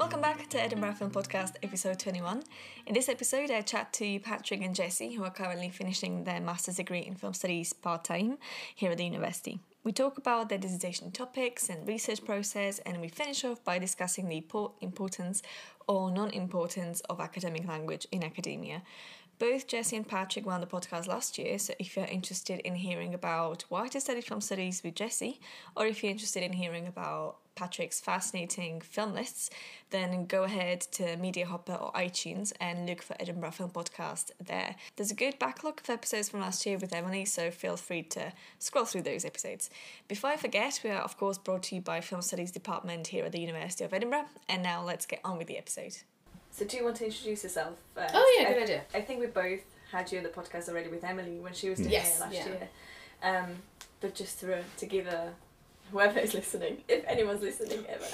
Welcome back to Edinburgh Film Podcast, episode 21. In this episode, I chat to Patrick and Jessie, who are currently finishing their master's degree in film studies part time here at the university. We talk about their dissertation topics and research process, and we finish off by discussing the importance or non importance of academic language in academia. Both Jessie and Patrick were on the podcast last year, so if you're interested in hearing about why to study film studies with Jessie, or if you're interested in hearing about Patrick's fascinating film lists, then go ahead to Media Hopper or iTunes and look for Edinburgh Film Podcast there. There's a good backlog of episodes from last year with Emily, so feel free to scroll through those episodes. Before I forget, we are of course brought to you by Film Studies Department here at the University of Edinburgh, and now let's get on with the episode. So, do you want to introduce yourself? First? Oh yeah, I, good idea. I think we both had you on the podcast already with Emily when she was doing Yes, it last yeah. year. Um, but just to, to give a whoever is listening, if anyone's listening ever,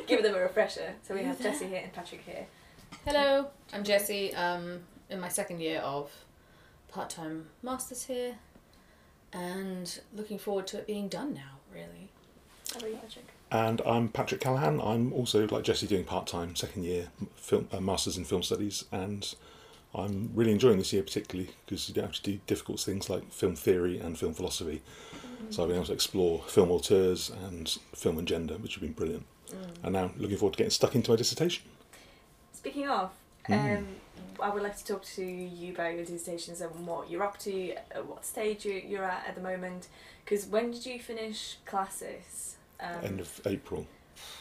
give them a refresher. So we have Jessie here and Patrick here. Hello, I'm Jessie. Um, in my second year of part-time masters here, and looking forward to it being done now. Really. How about you, Patrick? And I'm Patrick Callaghan. I'm also, like Jessie, doing part time second year film uh, masters in film studies, and I'm really enjoying this year particularly because you don't have to do difficult things like film theory and film philosophy. So I've been able to explore film auteurs and film and gender, which have been brilliant. And now looking forward to getting stuck into my dissertation. Speaking of, um, I would like to talk to you about your dissertations and what you're up to, at what stage you, you're at at the moment. Because when did you finish classes? Um, End of April,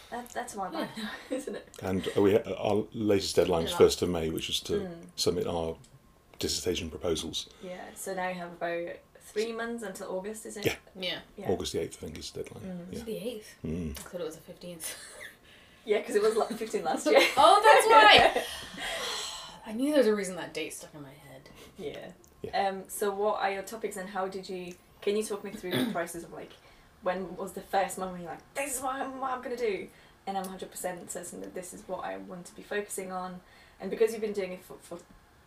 that, that's my while back now, isn't it? and we our latest deadline was Yeah. first of May, which is to Mm. submit our dissertation proposals. Yeah, so now you have about three months until August, is it? Yeah. Yeah. Yeah. August the eighth, I think, is the deadline. Mm. Yeah. The eighth. Mm. I thought it was the fifteenth. Yeah, because it was like 15 last year. Oh, that's why. I knew there was a reason that date stuck in my head. yeah. Um. So, what are your topics, and how did you? Can you talk me through the process of like, when was the first moment you're like, this is what I'm, what I'm gonna do, and I'm hundred percent certain that this is what I want to be focusing on, and because you've been doing it for, for,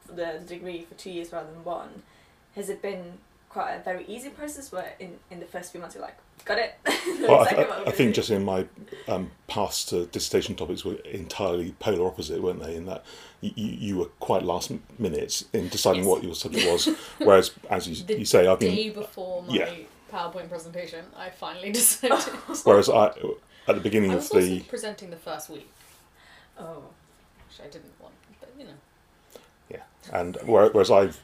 for the, the degree for two years rather than one, has it been quite a very easy process where in, in the first few months you're like, got it. Well, I, Exactly I, I'm I gonna think just in my um, past uh, dissertation topics were entirely polar opposite, weren't they? In that you, you were quite last minute in deciding Yes. what your subject was, whereas, as you, you say, I've been. Day before my Yeah. PowerPoint presentation, I finally decided. Whereas I, at the beginning I of was also the presenting the first week, Oh. which I didn't want, but you know. yeah, and whereas I've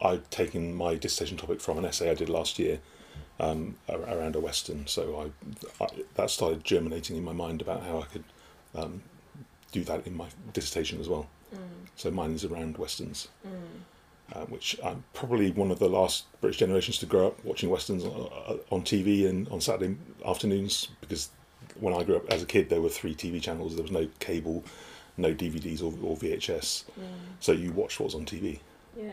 I've taken my dissertation topic from an essay I did last year um, around a western, so I, I that started germinating in my mind about how I could um, do that in my dissertation as well. Mm. So mine is around westerns. Mm. Uh, which I'm probably one of the last British generations to grow up watching westerns on, on TV and on Saturday afternoons because when I grew up as a kid there were three TV channels. There was no cable no DVDs or, or VHS Mm. so you watched what was on TV Yeah.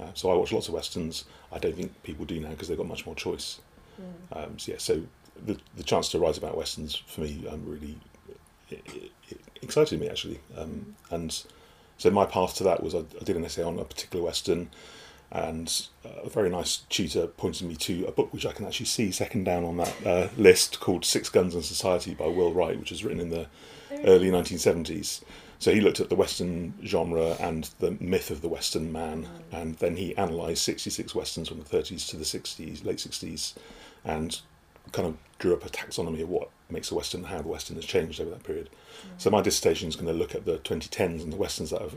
uh, so I watch lots of westerns. I don't think people do now because they've got much more choice. Mm. um, so yeah so the, the chance to write about westerns for me um, really it, it, it excited me actually. Um, and so my path to that was I, I did an essay on a particular western, and uh, a very nice tutor pointed me to a book which I can actually see second down on that uh, list called Sixguns and Society by Will Wright, which was written in the early 1970s. So he looked at the Western genre and the myth of the Western man, and then he analysed 66 Westerns from the 30s to the 60s, late 60s, and kind of drew up a taxonomy of what makes a Western and how the Western has changed over that period. So my dissertation is going to look at the 2010s and the Westerns that have,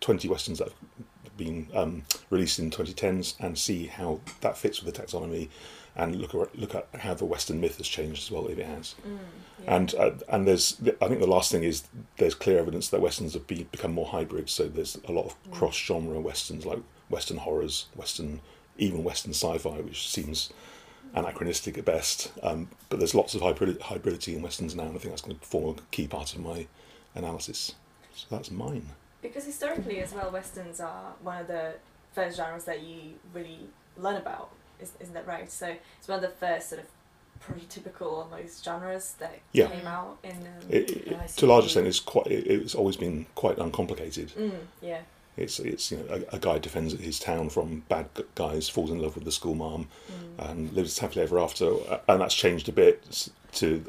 20 Westerns that have been um, released in 2010s and see how that fits with the taxonomy and look at, look at how the Western myth has changed as well, if it has. Mm. Yeah. And uh, and there's I think the last thing is there's clear evidence that westerns have be, become more hybrid. So there's a lot of cross genre westerns like western horrors, western even western sci-fi, which seems anachronistic at best. Um, but there's lots of hybrid hybridity in westerns now, and I think that's going to form a key part of my analysis. So that's mine. Because historically, as well, westerns are one of the first genres that you really learn about. Is, isn't that right? So it's one of the first sort of prototypical almost genres that Yeah. came out in. Um, It, it, to a large extent, it's quite. It, it's always been quite uncomplicated. mm, yeah. It's it's you know a, a guy defends his town from bad guys, falls in love with the school mom, Mm. and lives happily ever after. And that's changed a bit to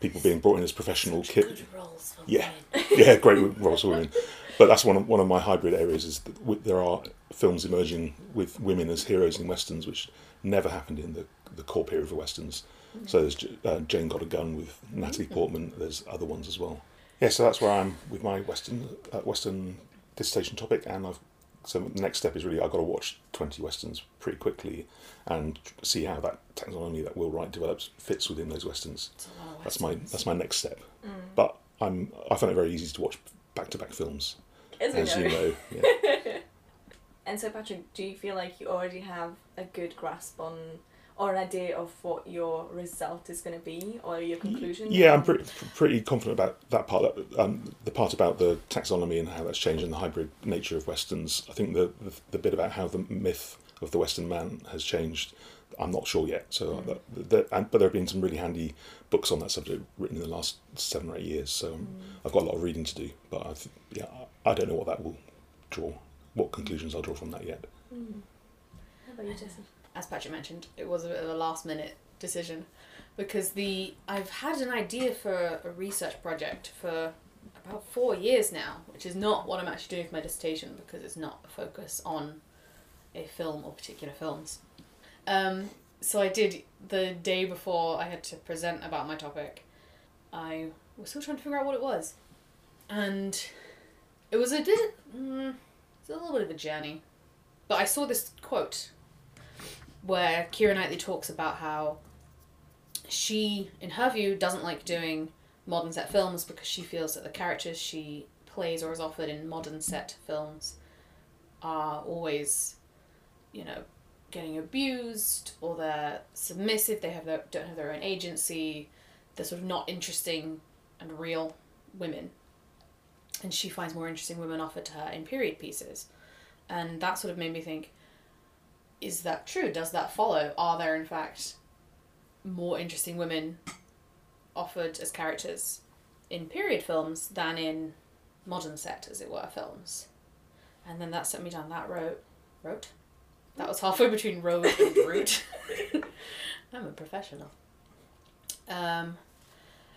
people being brought in as professional kit. Good roles for Yeah. yeah, great roles for women. But that's one of, one of my hybrid areas is that there are films emerging with women as heroes in westerns, which never happened in the, the core period of westerns. So there's uh, Jane Got a Gun with Natalie Portman. There's other ones as well. Yeah, so that's where I am with my western uh, western dissertation topic, and I've so the next step is really I've got to watch twenty westerns pretty quickly and see how that taxonomy that Will Wright develops fits within those westerns. It's a lot of That's my that's my next step. Mm. But I'm I find it very easy to watch back to back films, As as know. you know. Yeah. And so, Patrick, do you feel like you already have a good grasp on or an idea of what your result is going to be or your conclusion? Yeah, I'm pretty pretty confident about that part. Um, the part about the taxonomy and how that's changed and the hybrid nature of westerns. I think the, the the bit about how the myth of the Western man has changed. I'm not sure yet. So, that, that, and, but there have been some really handy books on that subject written in the last seven or eight years. So um, I've got a lot of reading to do. But I th- yeah, I don't know what that will draw, what conclusions I'll draw from that yet. How about you, Jessie? As Patrick mentioned, it was a bit of a last minute decision because the I've had an idea for a research project for about four years now, which is not what I'm actually doing for my dissertation because it's not a focus on a film or particular films. Um, so I did the day before I had to present about my topic. I was still trying to figure out what it was, and it was a did mm, it's a little bit of a journey. But I saw this quote where Keira Knightley talks about how she, in her view, doesn't like doing modern set films because she feels that the characters she plays or is offered in modern set films are always, you know, getting abused or they're submissive. They have their, don't have their own agency. They're sort of not interesting and real women. And she finds more interesting women offered to her in period pieces. And that sort of made me think is that true? Does that follow? Are there, in fact, more interesting women offered as characters in period films than in modern set, as it were, films? And then that sent me down that road. Road? That was halfway between road and route. I'm a professional. Um,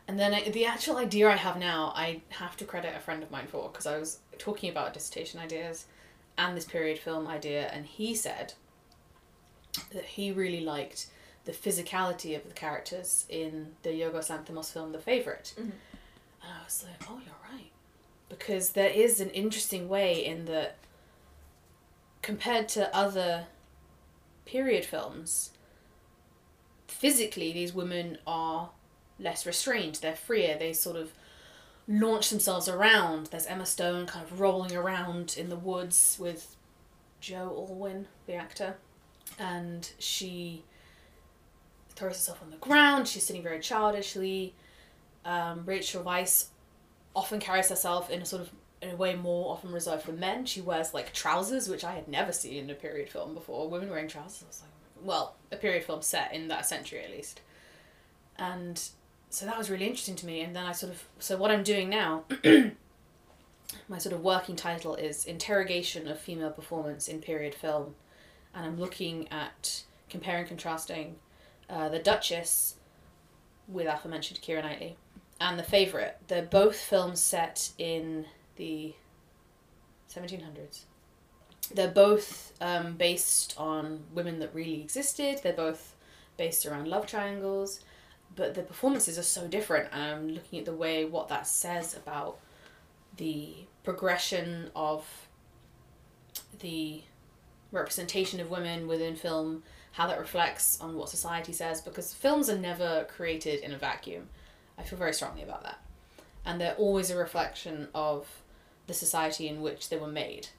and then I, the actual idea I have now, I have to credit a friend of mine for because I was talking about dissertation ideas and this period film idea, and he said that he really liked the physicality of the characters in the Yorgos Lanthimos film The Favourite. Mhm. And I was like, oh, you're right. Because there is an interesting way in that, compared to other period films, physically these women are less restrained, they're freer, they sort of launch themselves around. There's Emma Stone kind of rolling around in the woods with Joe Alwyn, the actor, and she throws herself on the ground. She's sitting very childishly. Um, Rachel Weisz often carries herself in a sort of in a way more often reserved for men. She wears like trousers, which I had never seen in a period film before. Women wearing trousers. I was like, well, a period film set in that century at least. And so that was really interesting to me. And then I sort of so what I'm doing now. my sort of working title is interrogation of female performance in period film, and I'm looking at comparing contrasting uh, the Duchess with aforementioned Keira Knightley and the Favorite. They're both films set in the 1700s. They're both um, based on women that really existed. They're both based around love triangles, but the performances are so different. I'm looking at the way what that says about the progression of the representation of women within film, how that reflects on what society says, because films are never created in a vacuum. I feel very strongly about that. And they're always a reflection of the society in which they were made.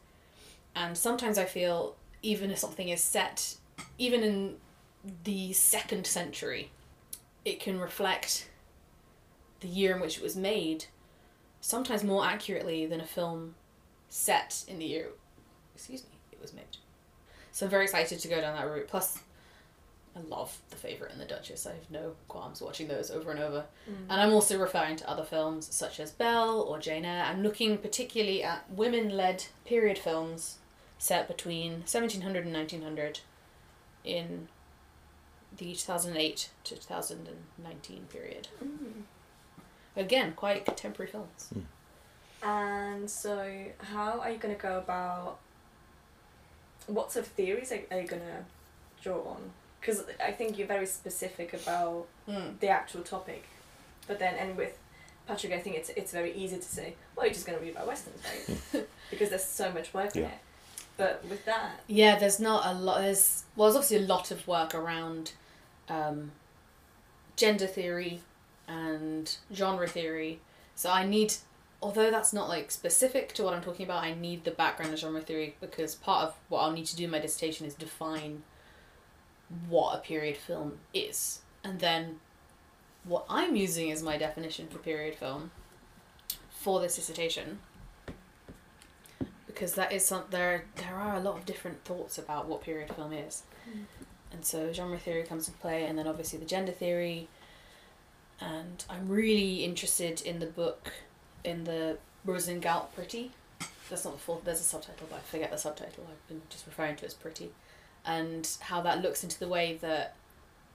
And sometimes I feel, even if something is set, even in the second century, it can reflect the year in which it was made sometimes more accurately than a film set in the year excuse me it was made so i'm very excited to go down that route. Plus i love the favorite and the duchess. I have no qualms watching those over and over. Mm. And i'm also referring to other films such as belle or jane eyre. I'm looking particularly at women-led period films set between 1700 and 1900 in the 2008 to 2019 period. Mm. Again, quite contemporary films. Hmm. And so, how are you going to go about? What sort of theories are, are you going to draw on? Because I think you're very specific about Mm. the actual topic, but then and with Patrick, I think it's it's very easy to say, well, you're just going to read about westerns, right? because there's so much work in it. But with that, Yeah, there's not a lot. There's well, there's obviously a lot of work around um, gender theory and genre theory. So I need, although that's not like specific to what I'm talking about, I need the background of genre theory because part of what I'll need to do in my dissertation is define what a period film is, and then what I'm using as my definition for period film for this dissertation because that is some there there are a lot of different thoughts about what period film is. Hmm. And so genre theory comes into play and then obviously the gender theory. And i'm really interested in the book in the Rosalind Galt pretty. That's not the full there's a subtitle but i forget the subtitle. I've been just referring to as pretty. And how that looks into the way that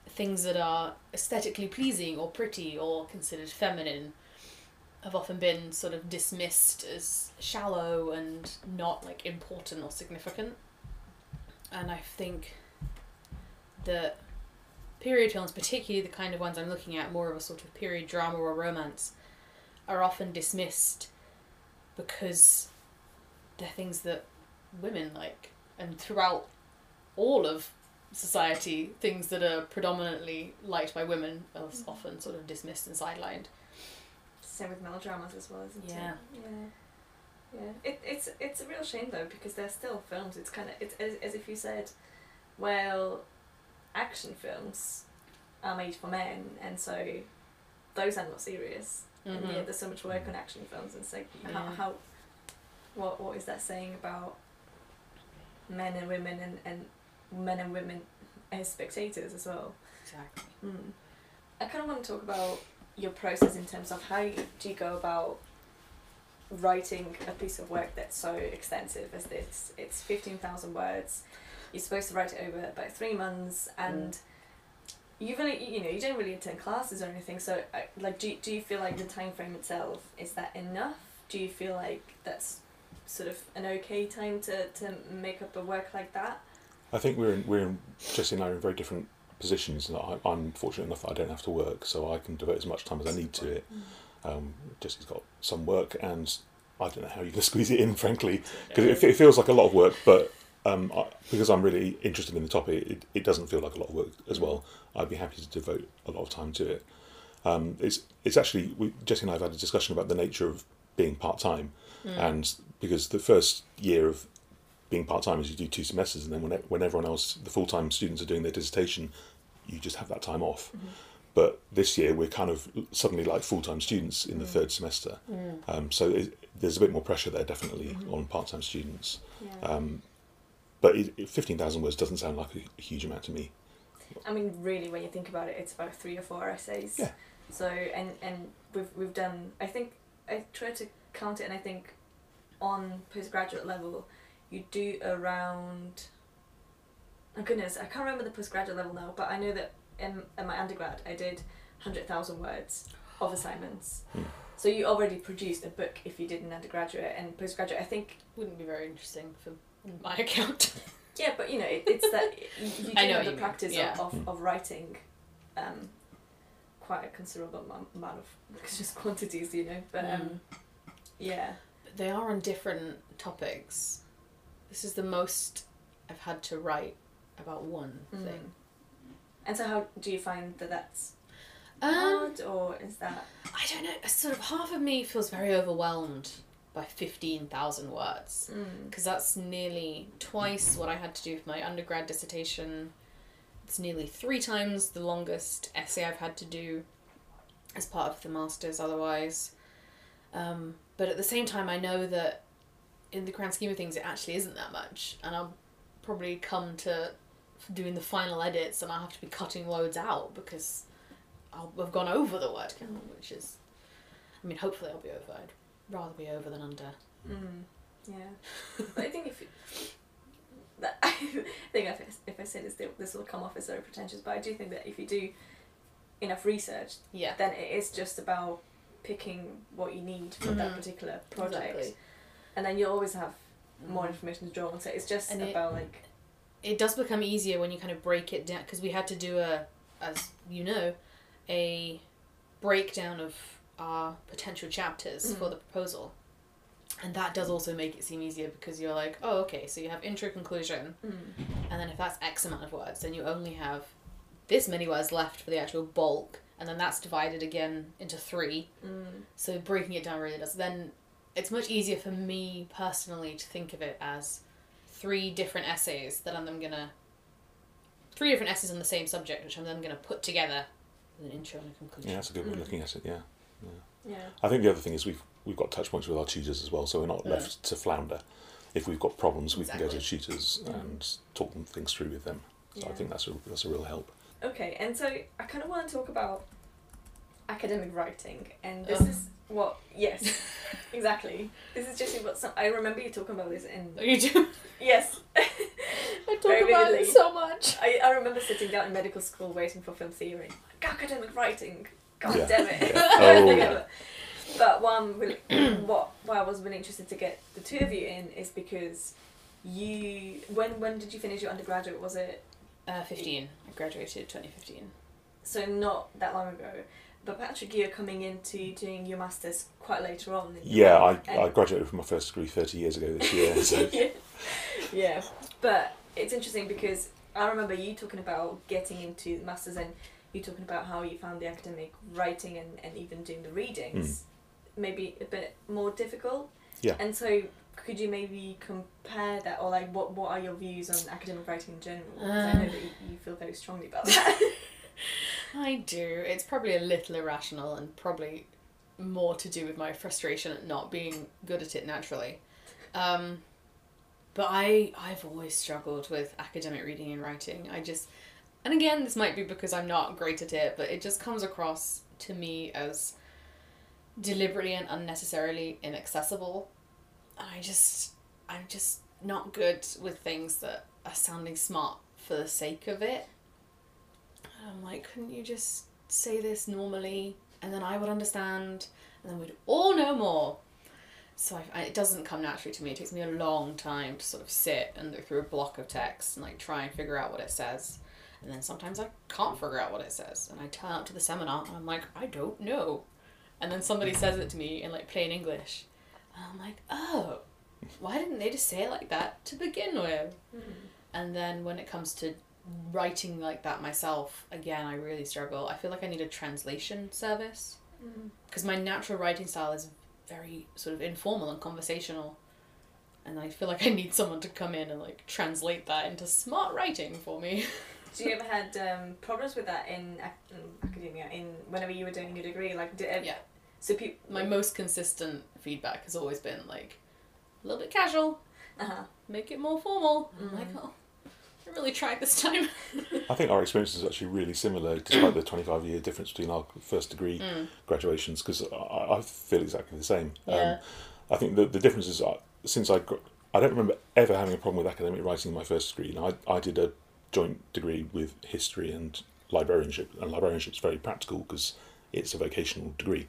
things that are aesthetically pleasing or pretty or considered feminine have often been sort of dismissed as shallow and not like important or significant. And I think that period films, particularly the kind of ones I'm looking at, more of a sort of period drama or romance, are often dismissed because they're things that women like. And throughout all of society, things that are predominantly liked by women are mm-hmm. often sort of dismissed and sidelined. same with melodramas as well, isn't Yeah. it? Yeah. Yeah. It, it's it's a real shame though because they're still films. It's kind of it's as, as if you said, well, action films are made for men, and so those are not serious. And Mhm. yeah, there's so much work on action films, and it's like how, Yeah. how what what is that saying about men and women and, and men and women as spectators as well? Exactly. Mm. I kind of want to talk about your process in terms of how you, do you go about writing a piece of work that's so extensive as this. It's 15,000 words. You're supposed to write it over about three months and you've only, you know, you don't really attend classes or anything. So, like, do, you- do you feel like the time frame itself, is that enough? Do you feel like that's sort of an okay time to, to make up a work like that? I think we're in, we're in, Jessie and I are in very different positions. And I, I'm fortunate enough that I don't have to work, so I can devote as much time as I need to it. Um, Jessie's got some work, and I don't know how you can squeeze it in, frankly, because it, it feels like a lot of work. But um, I, because I'm really interested in the topic, it, it doesn't feel like a lot of work as well. I'd be happy to devote a lot of time to it. Um, it's it's actually we, Jessie and I have had a discussion about the nature of being part time, and because the first year of being part time is you do two semesters, and then when when everyone else, the full time students, are doing their dissertation, you just have that time off. But this year we're kind of suddenly like full time students in the third semester, um, so it, there's a bit more pressure there definitely on part time students. Yeah. Um, but it, it, fifteen thousand words doesn't sound like a huge amount to me. I mean, really, when you think about it, it's about three or four essays. Yeah. So and and we've we've done. I think I tried to count it, and I think on postgraduate level, you do around. Oh goodness, I can't remember the postgraduate level now, but I know that in, in my undergrad I did hundred thousand words of assignments. Hmm. So you already produced a book if you did an undergraduate and postgraduate. I think Wouldn't be very interesting for my account. yeah, but you know, it, it's that you, you do I know have the you practice yeah. of, of, Mm. of writing um, quite a considerable amount, amount of just quantities, you know. But um, yeah, they are on different topics. This is the most I've had to write about one Mm. thing. and so how do you find that that's Um, hard, or is that I don't know. Sort of half of me feels very overwhelmed by fifteen thousand words mm, because that's nearly twice what I had to do for my undergrad dissertation. It's nearly three times the longest essay I've had to do as part of the masters. Otherwise, um, but at the same time, I know that in the grand scheme of things, it actually isn't that much, and I'll probably come to doing the final edits, and I'll have to be cutting loads out because I'll have gone over the word count, which is, I mean, hopefully I'll be over. I'd rather be over than under. mm, yeah. but I think if you, that I think if I, if I say this, this will come off as very pretentious. But I do think that if you do enough research, Yeah. then it is just about picking what you need for that Mhm. particular project, Exactly. and then you always have more information to draw on. So it's just And it- about like it does become easier when you kind of break it down because we had to do a as you know a breakdown of our potential chapters Mm. for the proposal and that does also make it seem easier because you're like oh okay so you have intro conclusion and then if that's x amount of words then you only have this many words left for the actual bulk and then that's divided again into three mm, so breaking it down really does then it's much easier for me personally to think of it as three different essays that I'm then gonna three different essays on the same subject which I'm then gonna put together with an intro and a conclusion. Yeah, that's a good way of Mm. looking at it. Yeah. Yeah. I think the other thing is we've we've got touch points with our tutors as well, so we're not Mm. left to flounder. If we've got problems, we can go to Exactly. tutors and talk them things through with them. So I think that's a that's a real help. Okay, and so I kind of want to talk about academic writing, and this Ugh. is what yes, exactly. This is just what some. I remember you talking about this in You do. yes. I talk Very about vividly. it so much. I, I remember sitting down in medical school waiting for film theory. Like, academic writing. God Yeah. damn it. Yeah. Oh. Together. But one, really, what why I was really interested to get the two of you in is because you when when did you finish your undergraduate? Was it Uh, fifteen. I graduated twenty fifteen. so not that long ago? But Patrick, you're coming into doing your masters quite later on. Yeah, I, and- I graduated from my first degree thirty years ago this year. So yeah. yeah, but it's interesting because I remember you talking about getting into the masters and you talking about how you found the academic writing and, and even doing the readings maybe a bit more difficult. Yeah. And so could you maybe compare that or like what what are your views on academic writing in general? 'Cause I know Um. that you, you feel very strongly about that. I do. It's probably a little irrational and probably more to do with my frustration at not being good at it naturally. Um, but I I've always struggled with academic reading and writing. I just and again this might be because I'm not great at it, but it just comes across to me as deliberately and unnecessarily inaccessible. And I just I'm just not good with things that are sounding smart for the sake of it. And I'm like, couldn't you just say this normally and then I would understand and then we'd all know more. So I, I, it doesn't come naturally to me. It takes me a long time to sort of sit and look through a block of text and like try and figure out what it says. And then sometimes I can't figure out what it says. And I turn up to the seminar and I'm like, I don't know. And then somebody says it to me in like plain English. And I'm like, oh, why didn't they just say it like that to begin with? Hmm. And then when it comes to writing like that myself, again, I really struggle. I feel like I need a translation service hmm. because my natural writing style is very sort of informal and conversational. And I feel like I need someone to come in and like translate that into smart writing for me. Do you ever had um, problems with that in, ac- in academia? In whenever you were doing your degree, like did ev- Yeah. So people My most consistent feedback has always been like a little bit casual, uh-huh. make it more formal. I'm Mm. like, oh, I really tried this time. I think our experience is actually really similar, despite the twenty-five year difference between our first degree Mm. graduations. Because I, I feel exactly the same. Yeah. Um, I think the the difference is uh, since I gr- I don't remember ever having a problem with academic writing in my first degree. And I I did a joint degree with history and librarianship, and librarianship is very practical because it's a vocational degree.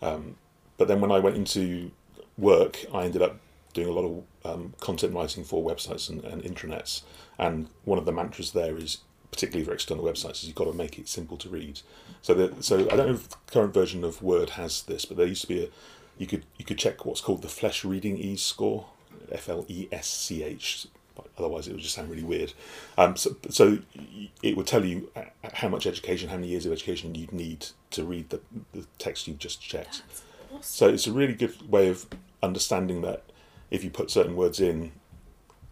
Um, but then when I went into work, I ended up doing a lot of um, content writing for websites and, and intranets. And one of the mantras there is, particularly for external websites, is you've got to make it simple to read. So the, so I don't know if the current version of Word has this, but there used to be a you could you could check what's called the Flesch Reading Ease score, F L E S C H. Otherwise, it would just sound really weird. Um, so, so it would tell you uh, how much education, how many years of education you'd need to read the, the text you just checked. Awesome. So it's a really good way of understanding that if you put certain words in,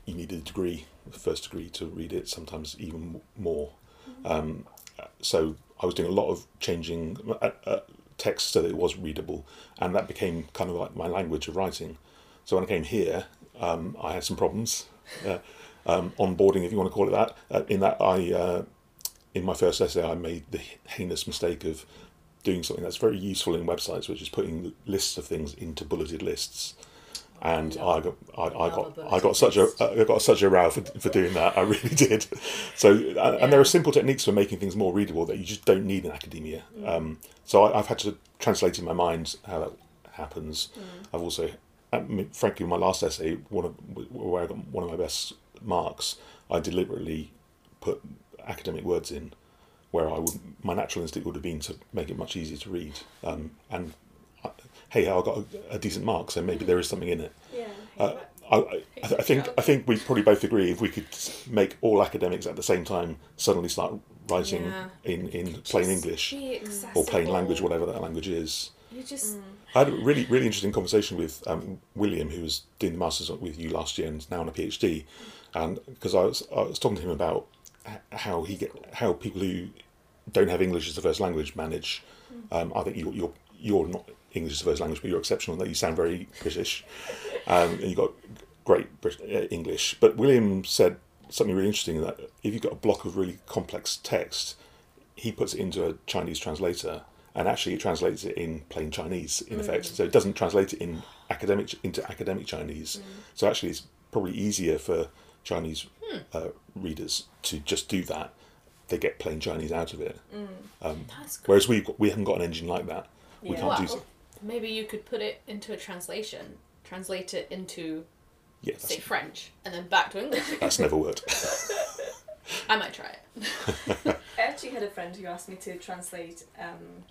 you need a degree, a first degree to read it. Sometimes even more. Um, so I was doing a lot of changing uh, uh, text so that it was readable, and that became kind of like my language of writing. So when I came here, um, I had some problems. Uh, um, onboarding, if you want to call it that. Uh, in that, I uh, in my first essay, I made the heinous mistake of doing something that's very useful in websites, which is putting lists of things into bulleted lists. and I got I, I got I got such a. I got such a row for, for doing that. I really did. So and, and there are simple techniques for making things more readable that you just don't need in academia. Um, so I, I've had to translate in my mind how that happens. I've also, I mean, frankly, my last essay, one of where I got one of my best marks, I deliberately put academic words in where I would my natural instinct would have been to make it much easier to read. Um, and I, hey, I got a, a decent mark, so maybe there is something in it. Yeah. Uh, I, I, I think I think we probably both agree if we could make all academics at the same time suddenly start writing Yeah. in, in plain English or plain language, whatever that language is. You just I had a really really interesting conversation with um, William, who was doing the masters with you last year and is now on a PhD, and because I was I was talking to him about how he get how people who don't have English as the first language manage. Um, I think you, you're you're not English as the first language, but you're exceptional in that you sound very British, um, and you've got great Brit- uh, English. But William said something really interesting that if you've got a block of really complex text, he puts it into a Chinese translator, and actually it translates it in plain Chinese in effect. Mm. So it doesn't translate it in academic into academic Chinese. Mm. So actually, it's probably easier for Chinese hmm. uh, readers to just do that. They get plain Chinese out of it. Mm. Um, that's good. Whereas we we haven't got an engine like that. We can't do Well, so. maybe you could put it into a translation, translate it into Yeah, say French, and then back to English. that's never worked. I might try it. I actually had a friend who asked me to translate um,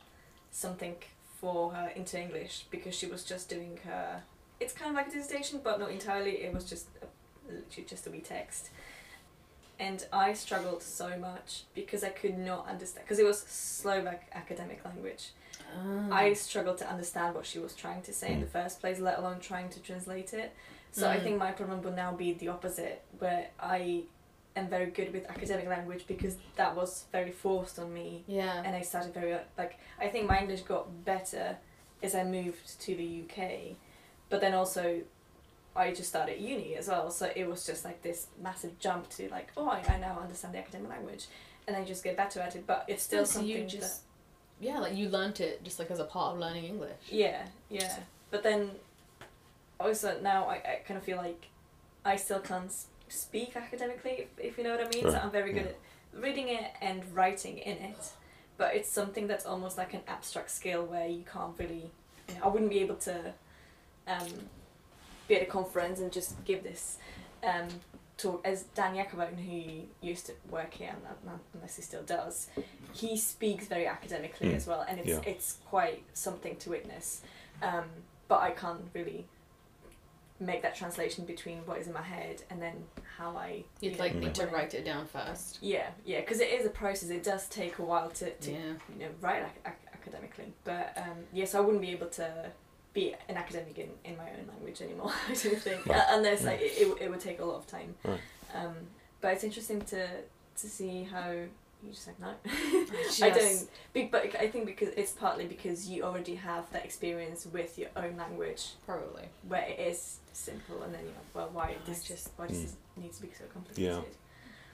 something for her into English because she was just doing her. It's kind of like a dissertation, but not entirely. It was just a, literally just a wee text, and I struggled so much because I could not understand because it was Slovak academic language. I struggled to understand what she was trying to say in the first place, let alone trying to translate it. So I Mm. think my problem will now be the opposite, where I am very good with academic language because that was very forced on me, yeah. and I started very like I think my English got better as I moved to the UK, but then also I just started uni as well, so it was just like this massive jump to like oh I, I now understand the academic language, and I just get better at it, but it's still so something you that just yeah, like you learnt it just like as a part of learning English. Yeah, yeah. But then also now I, I kind of feel like I still can't speak academically, if, if you know what I mean. So I'm very good yeah. at reading it and writing in it. But it's something that's almost like an abstract skill where you can't really. You know, I wouldn't be able to um, be at a conference and just give this um, talk. As Dan Yacavone, who used to work here, and unless he still does, he speaks very academically Mm, as well, and it's yeah. it's quite something to witness. Um, but I can't really make that translation between what is in my head and then how I. You'd you know, like me when to write it down first. Yeah, yeah, because it is a process. It does take a while to, to Yeah. you know write ac- ac- academically. But um, yes, I wouldn't be able to be an academic in, in my own language anymore. I don't think Right. uh, unless like it, it, it would take a lot of time. Right. Um, but it's interesting to to see how you just like no. Just, I don't. Be, but I think because it's partly because you already have that experience with your own language Probably. where it is simple, and then you're like, well, why I this just- why does Mm. this need to be so complicated? yeah.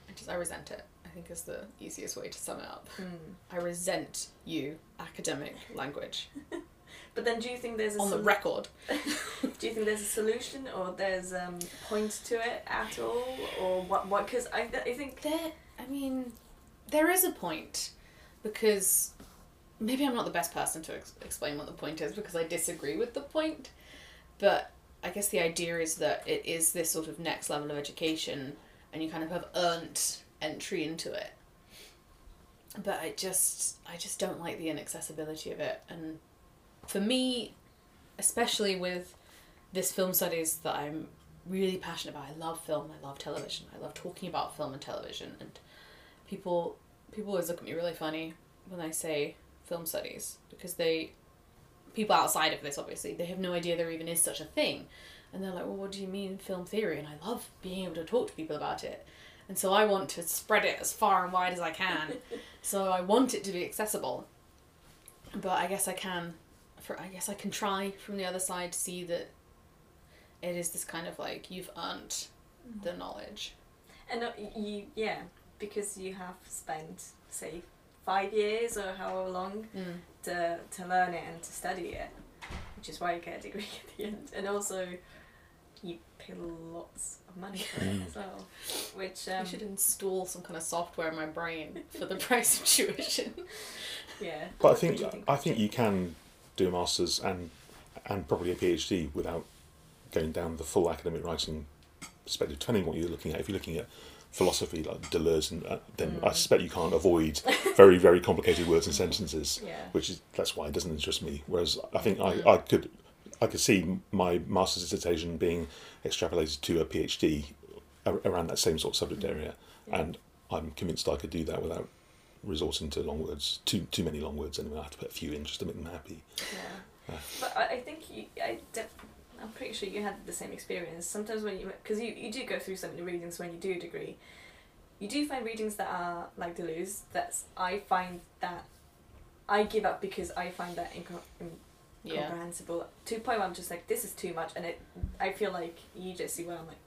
I just I resent it. I think is the easiest way to sum it up. Mm. I resent you, academic language. But then, do you think there's a On the record. Do you think there's a solution or there's um point to it at all or what? What? Because I th- I think There, I mean, there is a point because maybe I'm not the best person to ex- explain what the point is because I disagree with the point. But I guess the idea is that it is this sort of next level of education and you kind of have earned entry into it. But I just I just don't like the inaccessibility of it and for me especially with this film studies that I'm really passionate about. I love film, I love television, I love talking about film and television and people people always look at me really funny when I say film studies because they people outside of this obviously they have no idea there even is such a thing. And they're like well what do you mean film theory? And I love being able to talk to people about it. And so I want to spread it as far and wide as I can. So I want it to be accessible. But I guess I can for I guess I can try from the other side to see that it is this kind of like you've earned the knowledge. And uh, you yeah because you have spent say five years or however long mm. to to learn it and to study it, which is why you get a degree at the end. And also, you pay lots of money for it as well. Which um, I should install some kind of software in my brain for the price of tuition. yeah. But I What think you I think you can do a masters and and probably a PhD without going down the full academic writing perspective. Depending on what you're looking at. If you're looking at philosophy like Deleuze, and uh, then I Mm. suspect you can't avoid very very complicated words and sentences. Yeah. Which is that's why it doesn't interest me. Whereas I think I, Mm. I could I could see my master's dissertation being extrapolated to a PhD around that same sort of subject area, Yeah. and I'm convinced I could do that without resorting to long words, too too many long words. Anyway, I have to put a few in just to make them happy. Yeah. Yeah. But I, I think you, I def- I'm pretty sure you had the same experience. Sometimes when you, because you, you do go through some of the readings when you do a degree, you do find readings that are like Deleuze. That's I find that I give up because I find that inco- Yeah. incomprehensible to a point where I'm just like this is too much, and it I feel like you just see where I'm like.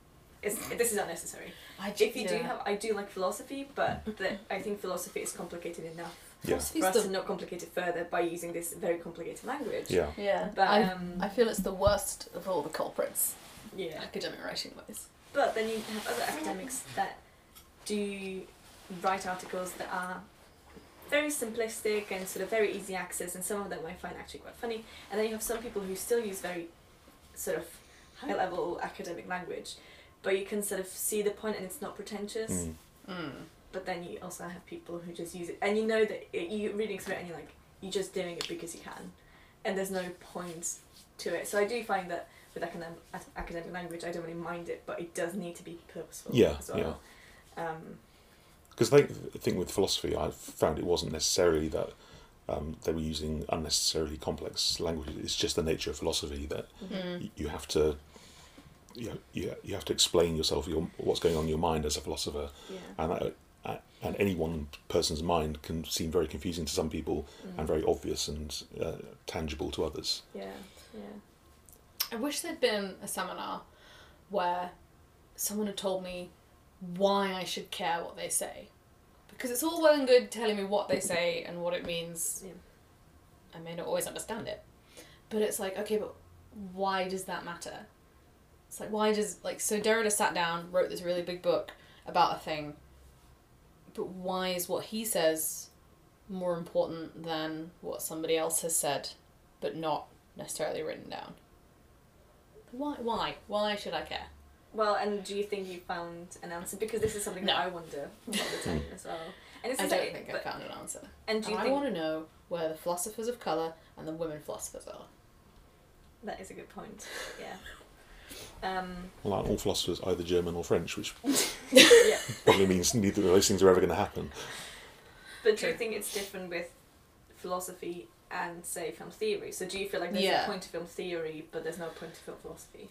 It's, this is unnecessary. I If you do have, I do like philosophy, but the, I think philosophy is complicated enough Yeah. Philosophy's for us the- to not complicate it further by using this very complicated language. Yeah. Yeah, But I, um, I feel it's the worst of all the culprits, yeah. academic writing wise. But then you have other academics that do write articles that are very simplistic and sort of very easy access, and some of them I find actually quite funny. And then you have some people who still use very sort of high level academic language, but you can sort of see the point and it's not pretentious. Mm. Mm. But then you also have people who just use it, and you know that it, you're reading through it and you're like, you're just doing it because you can, and there's no point to it. So I do find that with academic, academic language, I don't really mind it, but it does need to be purposeful Yeah, as well. Um, Because I think the thing with philosophy, I found it wasn't necessarily that um, they were using unnecessarily complex language. It's just the nature of philosophy that Mm. y- you have to. You, know, you, you have to explain yourself your what's going on in your mind as a philosopher yeah. and that, and any one person's mind can seem very confusing to some people Mm. and very obvious and uh, tangible to others. Yeah. Yeah. I wish there'd been a seminar where someone had told me why I should care what they say. Because it's all well and good telling me what they say and what it means. Yeah. I may not always understand it. But it's like, okay, but why does that matter? It's like, why does, like, so Derrida sat down, wrote this really big book about a thing, but why is what he says more important than what somebody else has said, but not necessarily written down? Why? Why? Why should I care? Well, and do you think you found an answer? Because this is something that I wonder all the time as well. And I don't like- think I but- found an answer. And do And you I want to know where the philosophers of colour and the women philosophers are. that is a good point? Yeah. Um, Well, aren't all philosophers either German or French, which yeah. probably means neither of those things are ever going to happen. But do you think it's different with philosophy and say film theory? So do you feel like there's Yeah. a point to film theory, but there's no point to film philosophy?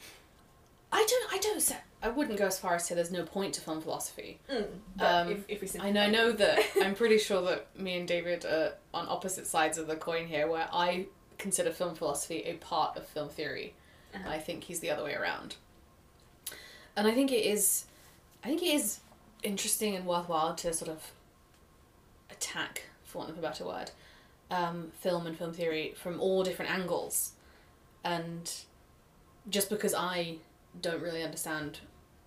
I don't. I don't. Say, I wouldn't go as far as to say there's no point to film philosophy. Mm, Um, if, if we I know, I know that I'm pretty sure that me and David are on opposite sides of the coin here, where I consider film philosophy a part of film theory. Uh-huh. I think he's the other way around. And I think it is, I think it is interesting and worthwhile to sort of attack, for want of a better word, um, film and film theory from all different angles. And just because I don't really understand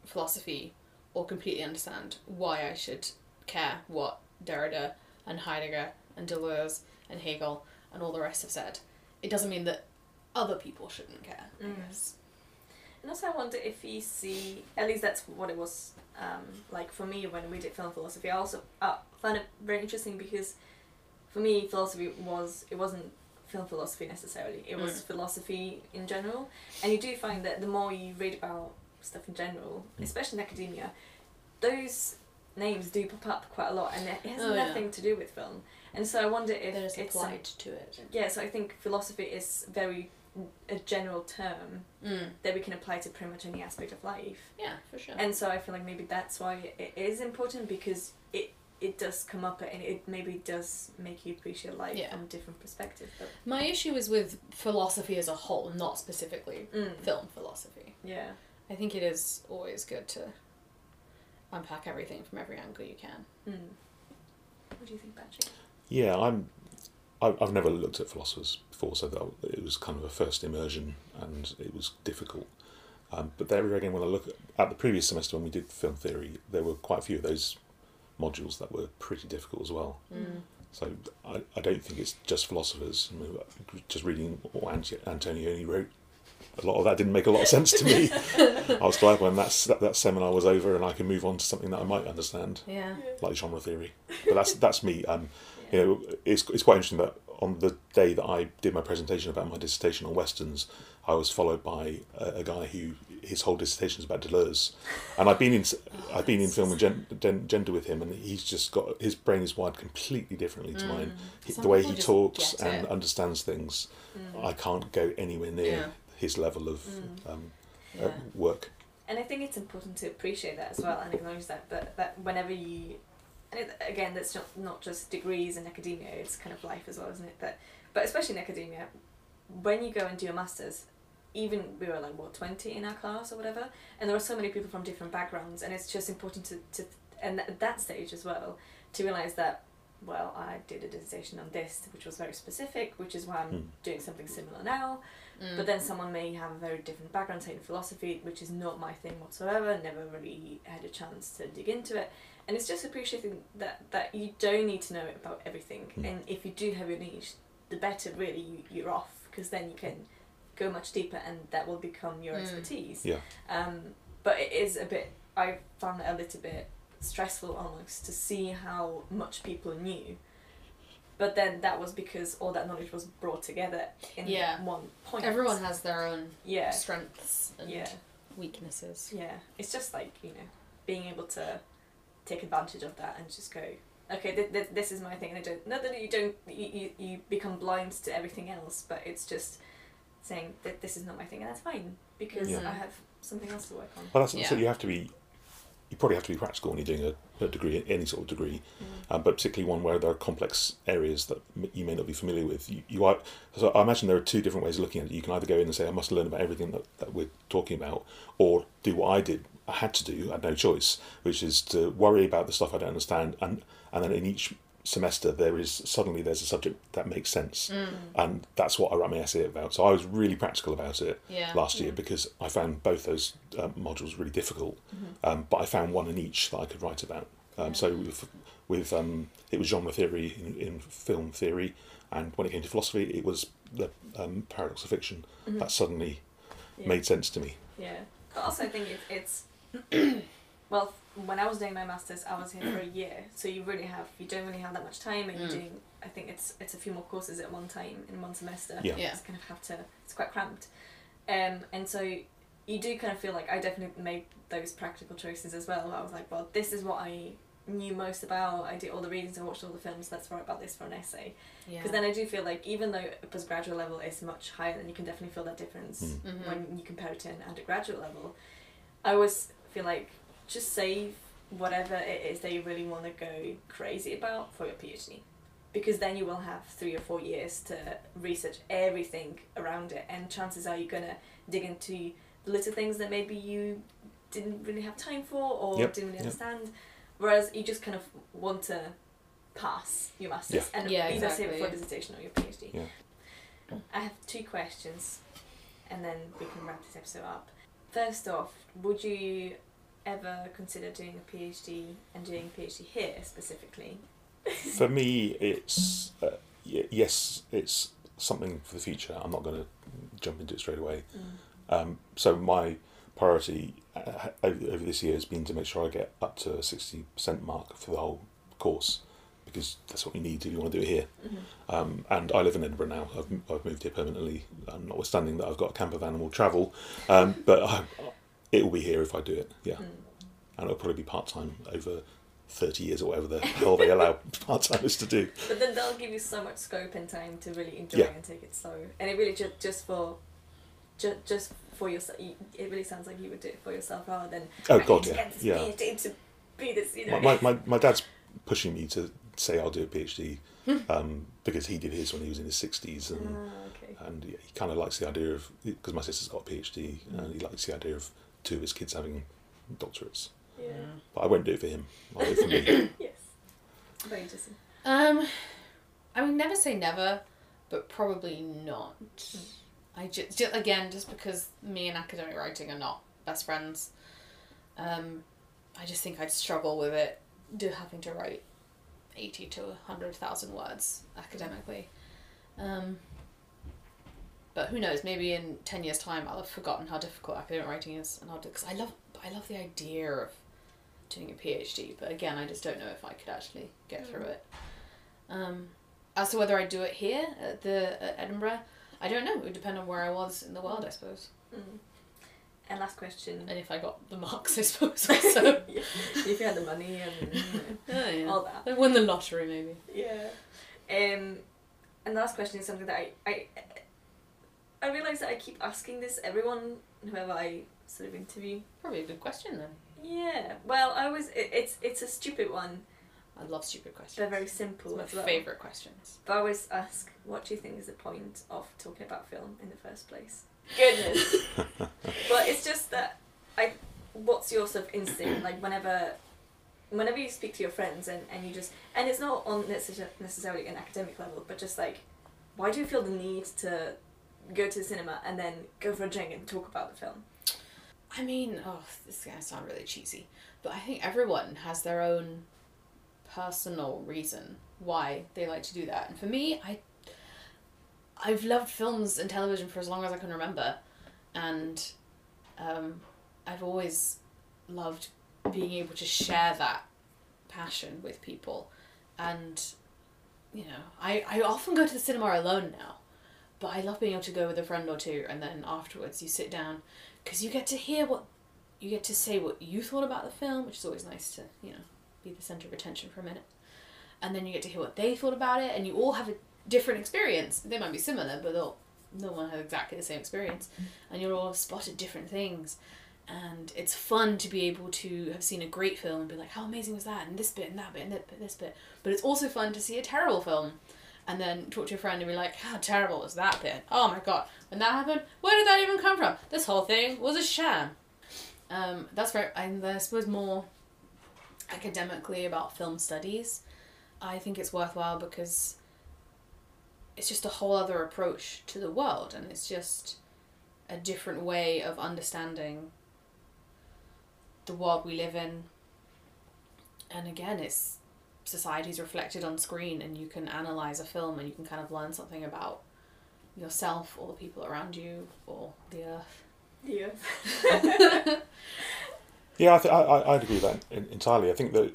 philosophy or completely understand why I should care what Derrida and Heidegger and Deleuze and Hegel and all the rest have said, it doesn't mean that other people shouldn't care. I Mm. And also, I wonder if you see, at least that's what it was um, like for me when we did film philosophy. I also uh, found it very interesting because for me, philosophy was, it wasn't film philosophy necessarily, it was Mm. philosophy in general. And you do find that the more you read about stuff in general, Mm. especially in academia, those names do pop up quite a lot and it has Oh, yeah. nothing to do with film. And so I wonder if That is it's applied to it. yeah, so I think philosophy is very a general term Mm. that we can apply to pretty much any aspect of life. Yeah, for sure. And so I feel like maybe that's why it is important because it it does come up and it maybe does make you appreciate life Yeah. from a different perspective. But My issue is with philosophy as a whole, not specifically mm, film philosophy. yeah, I think it is always good to unpack everything from every angle you can. mm. what do you think, Patrick? Yeah, I'm. I- I've never looked at philosophers before, so that it was kind of a first immersion, and it was difficult. Um, but there again, when I look at the previous semester when we did film theory, there were quite a few of those modules that were pretty difficult as well. Mm. So I, I don't think it's just philosophers. I mean, just reading what Ant- Antonioni wrote, a lot of that didn't make a lot of sense to me. I was glad when that's, that, that seminar was over and I could move on to something that I might understand, Yeah. like genre theory. But that's that's me. Um, you know, it's it's quite interesting that on the day that I did my presentation about my dissertation on westerns, I was followed by a, a guy who his whole dissertation is about Deleuze, and I've been in I've been in film and gen, gen, gender with him, and he's just got his brain is wired completely differently to mine. He- the way he talks and it. understands things, I can't go anywhere near Yeah. his level of um, uh, work. And I think it's important to appreciate that as well and acknowledge that. But that whenever you, and it, again, that's not not just degrees in academia. It's kind of life as well, isn't it? That, but especially in academia, when you go and do a masters, even we were like what twenty in our class or whatever, and there were so many people from different backgrounds, and it's just important to to and at that stage as well to realize that. Well, I did a dissertation on this, which was very specific, which is why I'm Hmm. doing something similar now. Mm. But then someone may have a very different background, say in philosophy, which is not my thing whatsoever. Never really had a chance to dig into it, and it's just appreciating that that you don't need to know about everything. Mm. And if you do have your niche, the better really you, you're off because then you can go much deeper, and that will become your Mm. expertise. Yeah. Um, but it is a bit. I found it a little bit stressful almost to see how much people knew. But then that was because all that knowledge was brought together in Yeah. one point. Everyone has their own yeah strengths and yeah weaknesses. yeah it's just like you know being able to take advantage of that and just go okay th- th- this is my thing and I don't not that you don't you, you, you become blind to everything else but it's just saying that this is not my thing and that's fine because Yeah. I have something else to work on Well, that's so you have to be. You probably have to be practical when you're doing a, a degree, any sort of degree, Mm. um, but particularly one where there are complex areas that m- you may not be familiar with. You, you are, so I imagine there are two different ways of looking at it. You can either go in and say, I must learn about everything that, that we're talking about, or do what I did, I had to do, I had no choice, which is to worry about the stuff I don't understand, and, and then in each semester there is suddenly there's a subject that makes sense, Mm. and that's what I wrote my essay about. So I was really practical about it Yeah. last year Yeah. because I found both those um, modules really difficult, um, but I found one in each that I could write about. Um, Yeah. So with, with um, it was genre theory in, in film theory, and when it came to philosophy, it was the um, paradox of fiction Mhm. that suddenly Yeah. made sense to me. Yeah, but also I think it, it's well. When I was doing my masters, I was here for a year, so you really have you don't really have that much time, and you're Mm. doing. I think it's it's a few more courses at one time in one semester. Yeah. Yeah. just kind of have to. It's quite cramped, um, and so you do kind of feel like I definitely made those practical choices as well. I was like, well, this is what I knew most about. I did all the readings, I watched all the films. Let's write about this for an essay. Yeah. Because then I do feel like even though a postgraduate level is much higher, then you can definitely feel that difference Mm. Mhm. when you compare it to an undergraduate level. I always feel like just save whatever it is that you really want to go crazy about for your PhD. Because then you will have three or four years to research everything around it, and chances are you're gonna dig into the little things that maybe you didn't really have time for or Yep, didn't really yep. understand. Whereas you just kind of want to pass your masters and Yeah, either save it for a dissertation or your PhD. Yeah. I have two questions, and then we can wrap this episode up. First off, would you ever consider doing a PhD and doing a PhD here specifically? For me, it's uh, y- yes, it's something for the future. I'm not going to jump into it straight away. Um, so my priority uh, over, this year has been to make sure I get up to a sixty percent mark for the whole course, because that's what you need if you want to do it here. Mm-hmm. Um, and I live in Edinburgh now. I've, I've moved here permanently, um, notwithstanding that I've got a camper van and will travel. Um, but I, it will be here if I do it. Yeah, Mm. and it'll probably be part time over thirty years or whatever the hell they allow part timers to do. But then they'll give you so much scope and time to really enjoy Yeah. and take it slow. And it really just just for, just just for yourself. It really sounds like you would do it for yourself rather than. Oh God, yeah, yeah. PhD to be this, you know. My, my, my, my dad's pushing me to say I'll do a PhD um, because he did his when he was in his 60s and, Ah, okay. and he kind of likes the idea of, because my sister's got a PhD and he likes the idea of two of his kids having doctorates. Yeah. But I won't do it for him, I'll do it for me. Yes. Very interesting. Um, I would never say never, but probably not. I just, just again just because me and academic writing are not best friends, um, I just think I'd struggle with it, do having to write eighty to hundred thousand words academically. Um, but who knows? Maybe in ten years' time, I'll have forgotten how difficult academic writing is, and I'll because I love I love the idea of doing a PhD. But again, I just don't know if I could actually get through it. Um, as to whether I do it here at the at Edinburgh, I don't know. It would depend on where I was in the world, I suppose, Mm. And last question. and if I got the marks, I suppose. Yeah, if you had the money and you know, oh, yeah. all that. I won the lottery, maybe. Yeah. Um, and the last question is something that I I I realise that I keep asking this everyone whoever I sort of interview. Probably a good question then. Yeah. Well, I was. it, it's it's a stupid one. I love stupid questions. They're very simple It's my well. favorite questions. But I always ask, what do you think is the point of talking about film in the first place? Goodness. but it's just that I what's your sort of instinct like whenever whenever you speak to your friends and, and you just and it's not on necess- necessarily an academic level but just like why do you feel the need to go to the cinema and then go for a drink and talk about the film I mean, oh, this is gonna sound really cheesy, but I think everyone has their own personal reason why they like to do that. And for me, I I've loved films and television for as long as I can remember, and um, I've always loved being able to share that passion with people. And you know, I, I often go to the cinema alone now, but I love being able to go with a friend or two, and then afterwards you sit down because you get to hear what you get to say what you thought about the film, which is always nice to you know be the center of attention for a minute, and then you get to hear what they thought about it, and you all have a different experience. They might be similar, but they'll no one has exactly the same experience, and you'll all have spotted different things. And it's fun to be able to have seen a great film and be like, how amazing was that? And this bit and that bit and that bit, this bit. But it's also fun to see a terrible film and then talk to your friend and be like, how terrible was that bit? Oh my god, when that happened, where did that even come from? This whole thing was a sham. Um, that's very, and I suppose more academically about film studies, I think it's worthwhile because it's just a whole other approach to the world and it's just a different way of understanding the world we live in. And again, it's society's reflected on screen and you can analyze a film and you can kind of learn something about yourself or the people around you or the earth. yeah Yeah, I, th- I, I- I'd agree with that en- entirely. I think that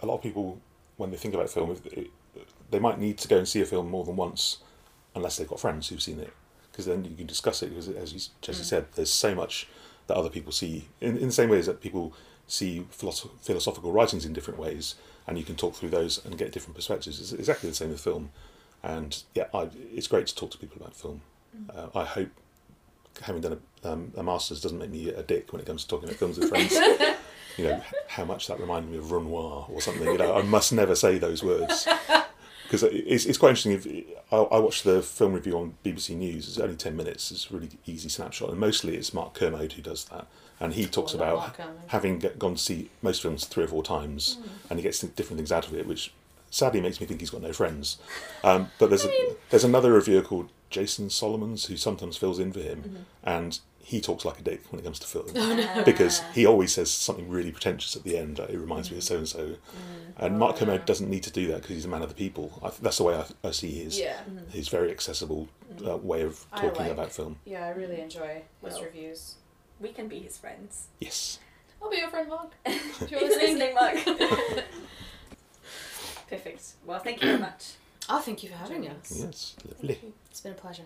a lot of people, when they think about film, if it, they might need to go and see a film more than once, unless they've got friends who've seen it, because then you can discuss it. Because as you, Jessie Mm. said, there's so much that other people see in, in the same way as that people see philosoph- philosophical writings in different ways, and you can talk through those and get different perspectives. It's exactly the same with film, and yeah, I, it's great to talk to people about film. Uh, I hope having done a, um, a master's doesn't make me a dick when it comes to talking about films with friends. you know, how much that reminded me of Renoir or something. You know, I must never say those words. Because it's, it's quite interesting. If I, I watched the film review on BBC News, it's only 10 minutes, it's a really easy snapshot. And mostly it's Mark Kermode who does that. And he talks love about having gone to see most films three or four times and he gets different things out of it, which sadly makes me think he's got no friends. Um, but there's, a, there's another reviewer called Jason Solomons who sometimes fills in for him. And he talks like a dick when it comes to film oh, because he always says something really pretentious at the end. Like, it reminds me of mm. so mm. and so. And Mark Kermode doesn't need to do that because he's a man of the people. I, th- that's the way I, I see his Yeah. Mm-hmm. his very accessible mm-hmm. uh, way of talking like- about film. Yeah, I really enjoy his Well. reviews. we can be his friends Yes. I'll be your friend, Mark. If if you're you're listening. listening Mark perfect well thank you very much Oh, thank you for having us. Yes. Lovely. It's been a pleasure.